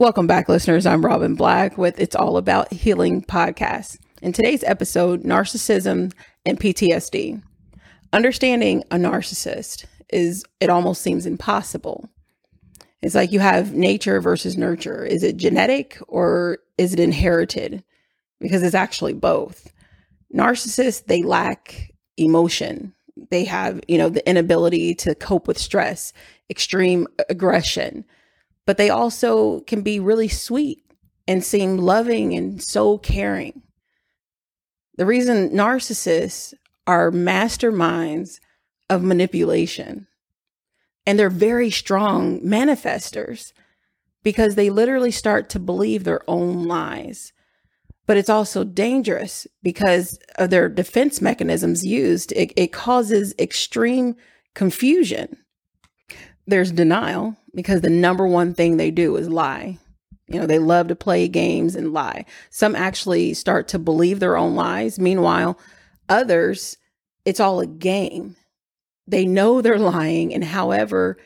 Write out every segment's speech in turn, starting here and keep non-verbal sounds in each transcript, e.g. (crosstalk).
Welcome back, listeners. I'm Robin Black with It's All About Healing podcast. In today's episode, narcissism and PTSD. Understanding a narcissist is, it almost seems impossible. It's like you have nature versus nurture. Is it genetic or is it inherited? Because it's actually both. Narcissists, they lack emotion. They have, you know, the inability to cope with stress, extreme aggression but they also can be really sweet and seem loving and so caring. The reason narcissists are masterminds of manipulation and they're very strong manifestors because they literally start to believe their own lies. But it's also dangerous because of their defense mechanisms used. It, it causes extreme confusion. There's denial, because the number one thing they do is lie. You know, they love to play games and lie. Some actually start to believe their own lies. Meanwhile, others, it's all a game. They know they're lying, and however,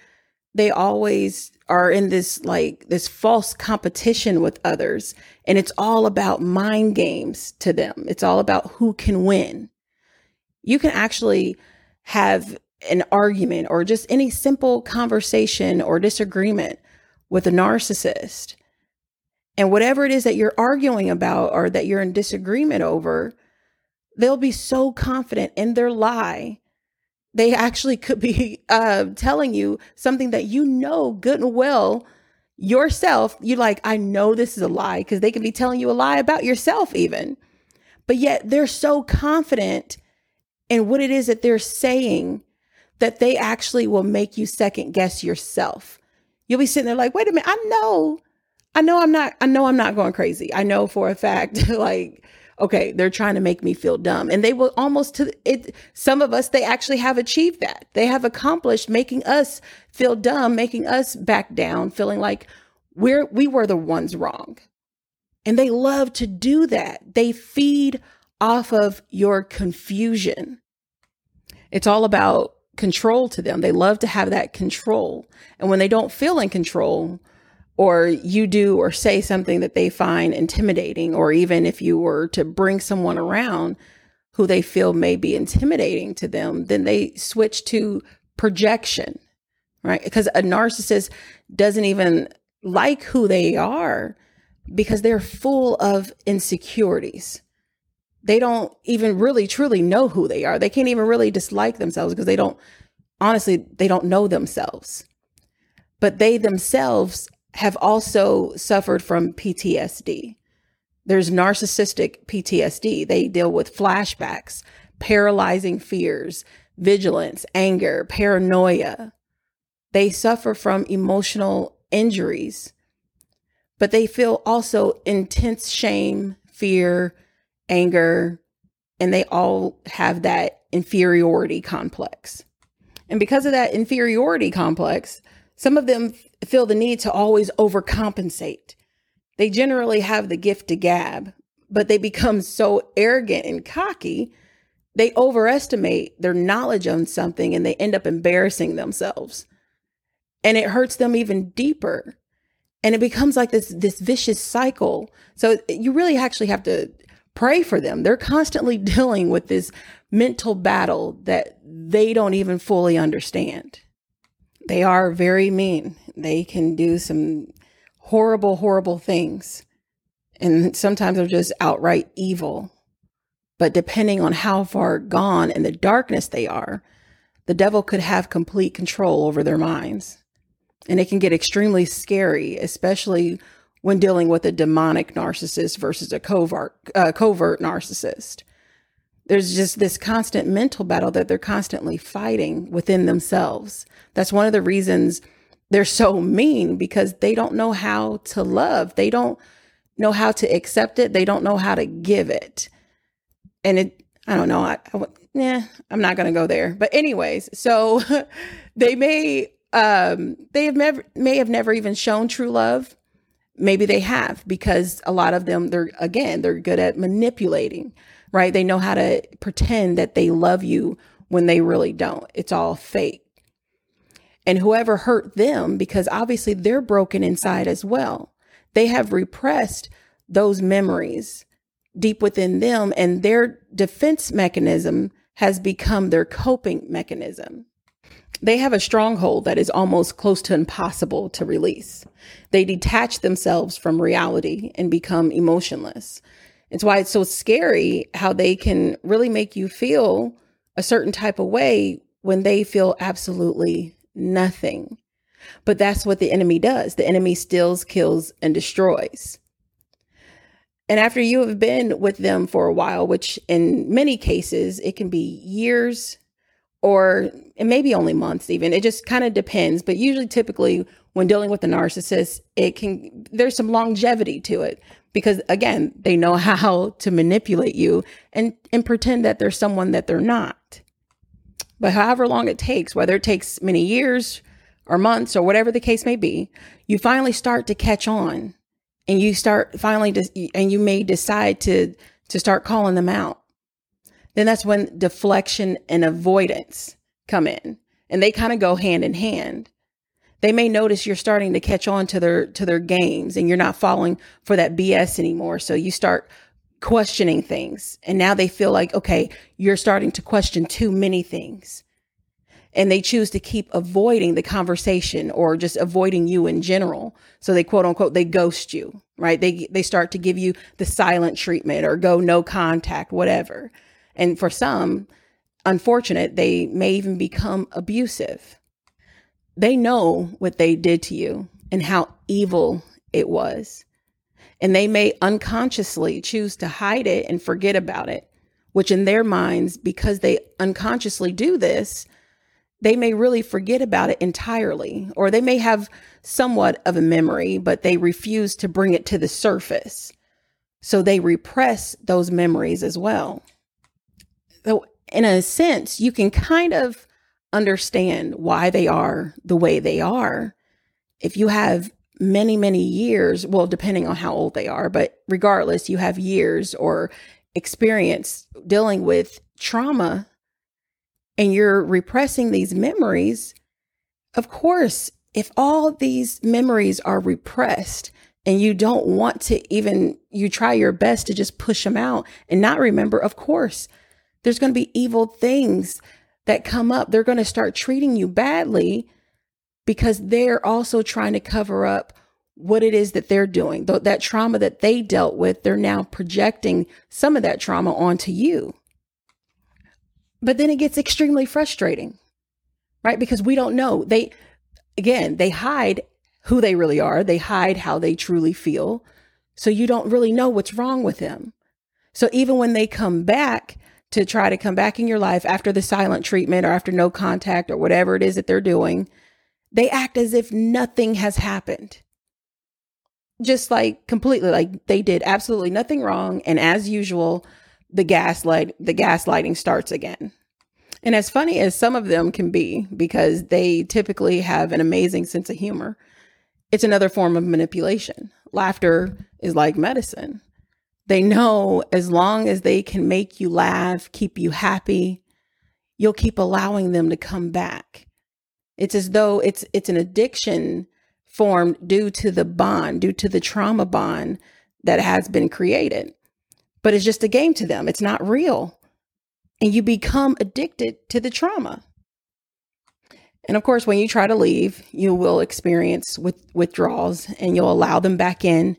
they always are in this like this false competition with others. And it's all about mind games to them, it's all about who can win. You can actually have an argument or just any simple conversation or disagreement with a narcissist. And whatever it is that you're arguing about or that you're in disagreement over, they'll be so confident in their lie. They actually could be (laughs) uh, telling you something that you know good and well yourself. You're like, I know this is a lie because they can be telling you a lie about yourself, even. But yet they're so confident in what it is that they're saying that they actually will make you second guess yourself. You'll be sitting there like, wait a minute, I know, I know I'm not, I know I'm not going crazy. I know for a fact, (laughs) like, okay, they're trying to make me feel dumb. And they will almost to it. Some of us, they actually have achieved that. They have accomplished making us feel dumb, making us back down, feeling like we're, we were the ones wrong. And they love to do that. They feed off of your confusion. It's all about control to them. They love to have that control. And when they don't feel in control, or you do or say something that they find intimidating, or even if you were to bring someone around who they feel may be intimidating to them, then they switch to projection, right? Because a narcissist doesn't even like who they are because they're full of insecurities they don't even really truly know who they are. They can't even really dislike themselves because they don't, honestly, they don't know themselves. But they themselves have also suffered from PTSD. There's narcissistic PTSD. They deal with flashbacks, paralyzing fears, vigilance, anger, paranoia. They suffer from emotional injuries, but they feel also intense shame, fear, anger, and they all have that inferiority complex. And because of that inferiority complex, some of them feel the need to always overcompensate. They generally have the gift to gab, but they become so arrogant and cocky, they overestimate their knowledge on something and they end up embarrassing themselves. And it hurts them even deeper. And it becomes like this this vicious cycle. So you really actually have to pray for them. They're constantly (laughs) dealing with this mental battle that they don't even fully understand. They are very mean. They can do some horrible, horrible things. And sometimes they're just outright evil. But depending on how far gone in the darkness they are, the devil could have complete control over their minds. And it can get extremely scary, especially when dealing with a demonic narcissist versus a covert uh, covert narcissist. There's just this constant mental battle that they're constantly fighting within themselves. That's one of the reasons they're so mean because they don't know how to love. They don't know how to accept it. They don't know how to give it. And it, I don't know. I, I yeah, I'm not going to go there. But anyways, so (laughs) they may, um, they have never, may have never even shown true love maybe they have because a lot of them they're again they're good at manipulating right? They know how to pretend that they love you when they really don't. It's all fake. And whoever hurt them because obviously they're broken inside as well they have repressed those memories deep within them, and their defense mechanism has become their coping mechanism. They have a stronghold that is almost close to impossible to release. They detach themselves from reality and become emotionless. It's why it's so scary how they can really make you feel a certain type of way when they feel absolutely nothing. But that's what the enemy does. The enemy steals, kills, and destroys. And after you have been with them for a while, which in many cases it can be years or it may be only months even, it just kind of depends. But usually, typically, when dealing with a narcissist, it can, there's some longevity to it because again, they know (laughs) how to manipulate you and, and pretend that they're someone that they're not. But however long it takes, whether it takes many years or months or whatever the case may be, you finally start to catch on and you start finally to, and you may decide to to start calling them out. Then that's when deflection and avoidance come in and they kind of go hand in hand. They may notice you're starting to catch on to their to their games and you're not falling for that BS anymore. So you start questioning things and now they feel like okay, you're starting to question too many things and they choose to keep avoiding the conversation or just avoiding you in general. So they quote unquote, they ghost you, right? They, they start to give you the silent treatment or go no contact, whatever. And for some, unfortunate, they may even become abusive. They know what they did to you and how evil it was. And they may unconsciously choose to hide it and forget about it, which in their minds, because they unconsciously do this, they may really forget about it entirely, or they may have somewhat of a memory, but they refuse to bring it to the surface. So they repress those memories as well. So, in a sense, you can kind of understand why they are the way they are. If you have many, many years, well, depending on how old they are, but regardless, you have years or experience dealing with trauma and you're repressing these memories, of course, if all these memories are repressed and you don't want to even, you try your best to just push them out and not remember, of course, there's going to be evil things that come up. They're going to start treating you badly because they're also trying to cover up what it is that they're doing. That trauma that they dealt with, they're now projecting some of that trauma onto you. But then it gets extremely frustrating, right? Because we don't know. They, again, they hide who they really are, they hide how they truly feel. So you don't really know what's wrong with them. So even when they come back to try to come back in your life after the silent treatment or after no contact or whatever it is that they're doing, they act as if nothing has happened. Just like completely like they did absolutely nothing wrong. And as usual, the gaslight the gaslighting starts again. And as funny as some of them can be, because they typically have an amazing sense of humor, it's another form of manipulation. Laughter is like medicine. They know as long as they can make you laugh, keep you happy, you'll keep allowing them to come back. It's as though it's it's an addiction formed due to the bond, due to the trauma bond that has been created but it's just a game to them. It's not real. And you become addicted to the trauma. And of course, when you try to leave, you will experience with withdrawals and you'll allow them back in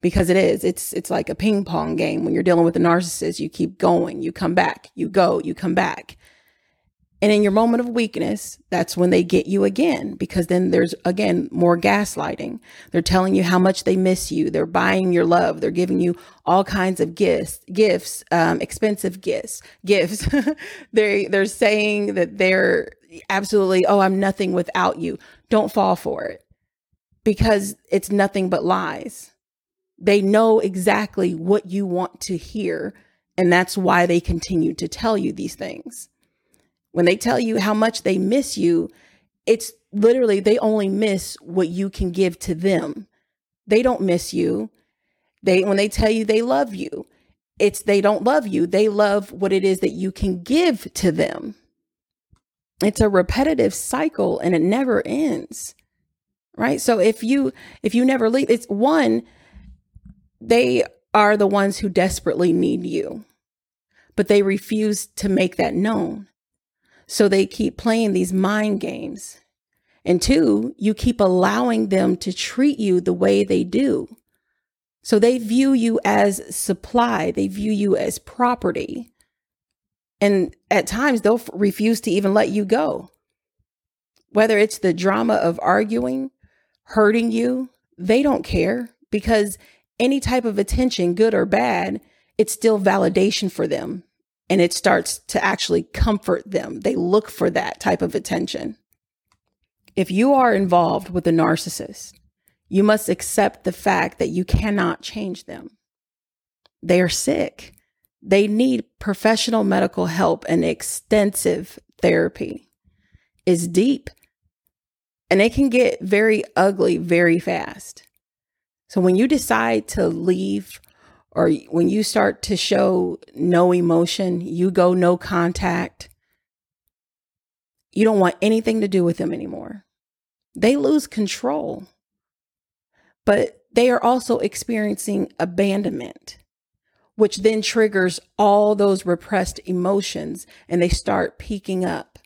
because it is. It's it's like a ping pong game. When you're dealing with a narcissist, you keep going, you come back, you go, you come back. And in your moment of weakness, that's when they get you again, because then there's again more gaslighting. They're telling you how much they miss you. They're buying your love. They're giving you all kinds of gifts, gifts, um, expensive gifts, gifts. (laughs) they they're saying that they're absolutely, oh, I'm nothing without you. Don't fall for it, because it's nothing but lies. They know exactly what you want to hear, and that's why they continue to tell you these things. When they tell you how much they miss you, it's literally they only miss what you can give to them. They don't miss you. They when they tell you they love you, it's they don't love you. They love what it is that you can give to them. It's a repetitive cycle and it never ends. right? So if you if you never leave, it's one they are the ones who desperately need you. But they refuse to make that known. So they keep playing these mind games. And two, you keep allowing them to treat you the way they do. So they view you as supply, they view you as property. And at times they'll refuse to even let you go. Whether it's the drama of arguing, hurting you, they don't care because any type of attention, good or bad, it's still validation for them. And it starts to actually comfort them. They look for that type of attention. If you are involved with a narcissist, you must accept the fact that you cannot change them. They are sick. They need professional medical help and extensive therapy. It's deep and it can get very ugly very fast. So when you decide to leave or when you start to show no emotion, you go no contact, you don't want anything to do with them anymore. They lose control. But they are also experiencing abandonment, which then triggers all those repressed emotions and they start peaking up.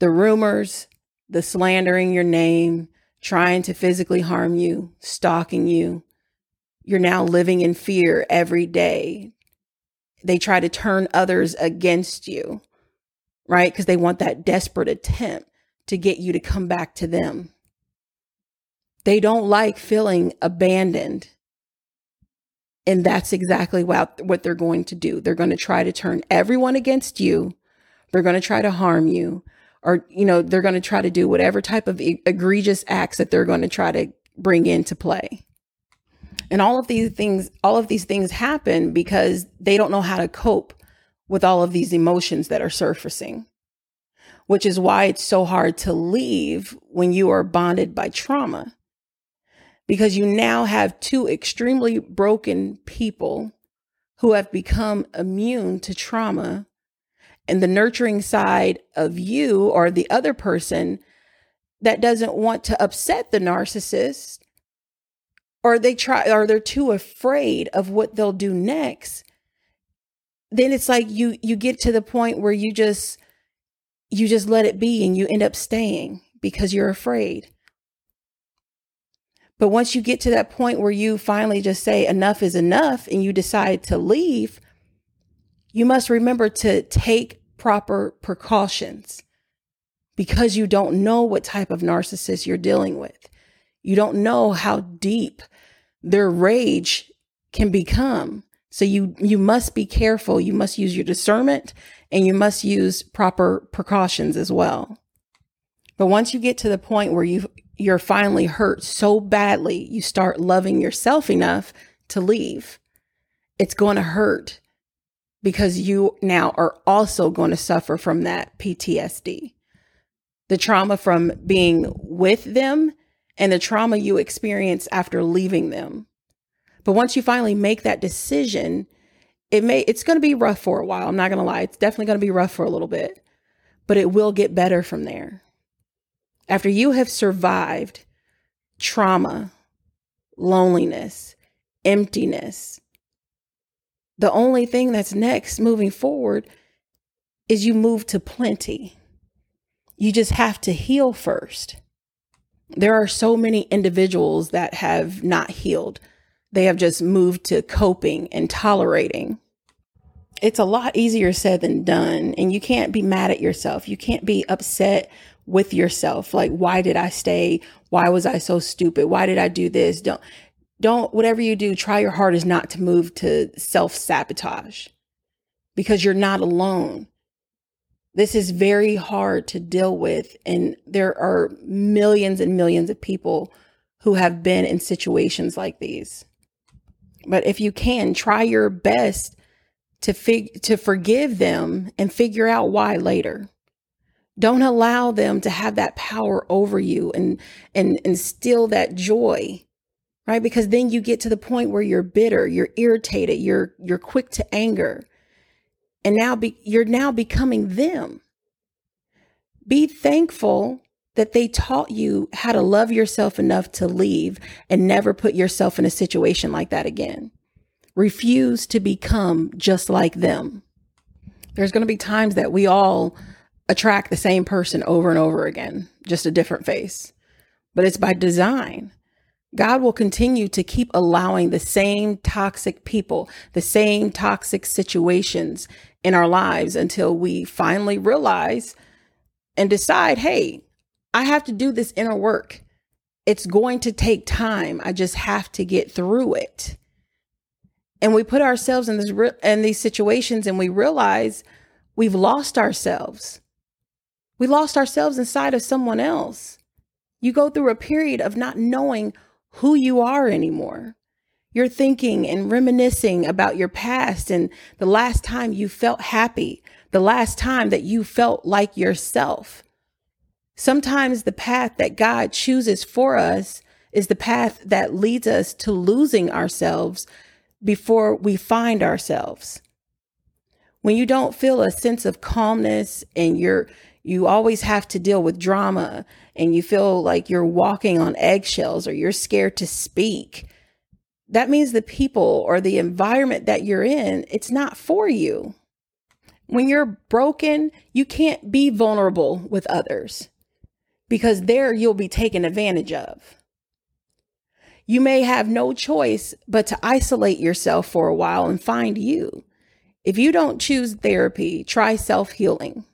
The rumors, the slandering your name, trying to physically harm you, stalking you. You're now living in fear every day. They try to turn others against you, right? Because they want that desperate attempt to get you to come back to them. They don't like feeling abandoned. And that's exactly what, what they're going to do. They're going to try to turn everyone against you. They're going to try to harm you or you know they're going to try to do whatever type of egregious acts that they're going to try to bring into play. And all of these things all of these things happen because they don't know how to cope with all of these emotions that are surfacing which is why it's so hard to leave when you are bonded by trauma. Because you now have two extremely broken people who have become immune to trauma and the nurturing side of you or the other person that doesn't want to upset the narcissist or they try or they're too afraid of what they'll do next then it's like you you get to the point where you just you just let it be and you end up staying because you're afraid. But once you get to that point where you finally just say enough is enough and you decide to leave you must remember to take proper precautions because you don't know what type of narcissist you're dealing with. You don't know how deep their rage can become. So you you must be careful. You must use your discernment and you must use proper precautions as well. But once you get to the point where you you're finally hurt so badly, you start loving yourself enough to leave. It's going to hurt because you now are also going to suffer from that PTSD. The trauma from being with them and the trauma you experience after leaving them. But once you finally make that decision, it may it's going to be rough for a while. I'm not going to lie. It's definitely going to be rough for a little bit. But it will get better from there. After you have survived trauma, loneliness, emptiness, the only thing that's next moving forward is you move to plenty. You just have to heal first. There are so many individuals that have not healed. They have just moved to coping and tolerating. It's a lot easier said than done. And you can't be mad at yourself. You can't be upset with yourself. Like, why did I stay? Why was I so stupid? Why did I do this? Don't don't, whatever you do, try your hardest not to move to self sabotage because you're not alone. This is very hard to deal with. And there are millions and millions of people who have been in situations like these. But if you can, try your best to fig- to forgive them and figure out why later. Don't allow them to have that power over you and and steal that joy right? Because then you get to the point where you're bitter, you're irritated, you're you're quick to anger. And now be, you're now becoming them. Be thankful that they taught you how to love yourself enough to leave and never put yourself in a situation like that again. Refuse to become just like them. There's going to be times that we all attract the same person over and over again, just a different face. But it's by design. God will continue to keep allowing the same toxic people, the same toxic situations in our lives until we finally realize and decide, hey, I have to do this inner work. It's going to take time. I just have to get through it. And we put ourselves in this in these situations and we realize we've lost ourselves. We lost ourselves inside of someone else. You go through a period of not knowing who you are anymore. You're thinking and reminiscing about your past and the last time you felt happy, the last time that you felt like yourself. Sometimes the path that God chooses for us is the path that leads us to losing ourselves before we find ourselves. When you don't feel a sense of calmness and you're you always have to deal with drama and you feel like you're walking on eggshells or you're scared to speak, that means the people or the environment that you're in, it's not for you. When you're broken, you can't be vulnerable with others because there you'll be taken advantage of. You may have no choice but to isolate yourself for a while and find you. If you don't choose therapy, try self healing.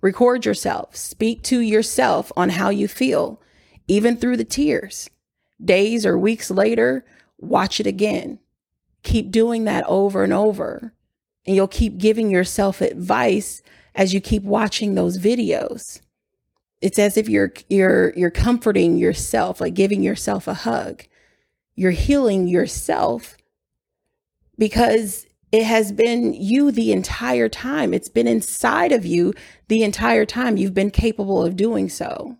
Record yourself, speak to yourself on how you feel, even through the tears. Days or weeks later, watch it again. Keep doing that over and over, and you'll keep giving yourself advice as you keep watching those videos it's as if you're you're you're comforting yourself like giving yourself a hug you're healing yourself because it has been you the entire time. It's been inside of you the entire time. You've been capable of doing so.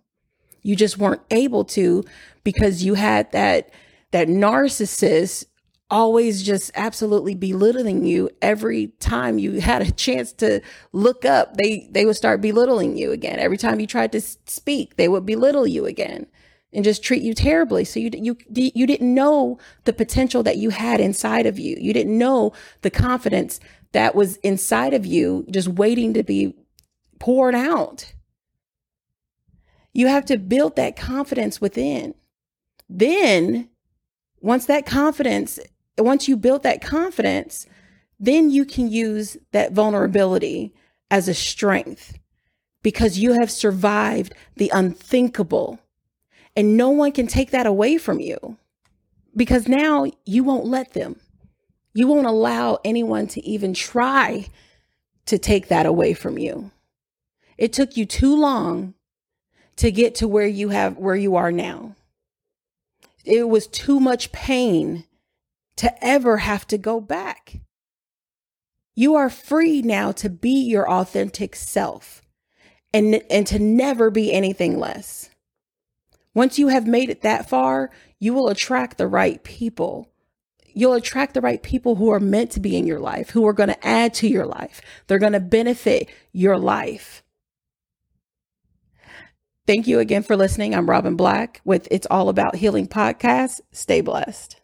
You just weren't able to because you had that that narcissist always just absolutely belittling you every time you had a chance to look up. They they would start belittling you again. Every time you tried to speak they would belittle you again and just treat you terribly. So you you you didn't know the potential that you had inside of you. You didn't know the confidence that was inside of you just waiting to be poured out. You have to build that confidence within. Then once that confidence once you build that confidence, then you can use that vulnerability as a strength because you have survived the unthinkable. And no one can take that away from you because now you won't let them. You won't allow anyone to even try to take that away from you. It took you too long to get to where you have where you are now. It was too much pain to ever have to go back. You are free now to be your authentic self and, and to never be anything less. Once you have made it that far, you will attract the right people. You'll attract the right people who are meant to be in your life, who are going to add to your life. They're going to benefit your life. Thank you again for listening. I'm Robin Black with It's All About Healing podcast. Stay blessed.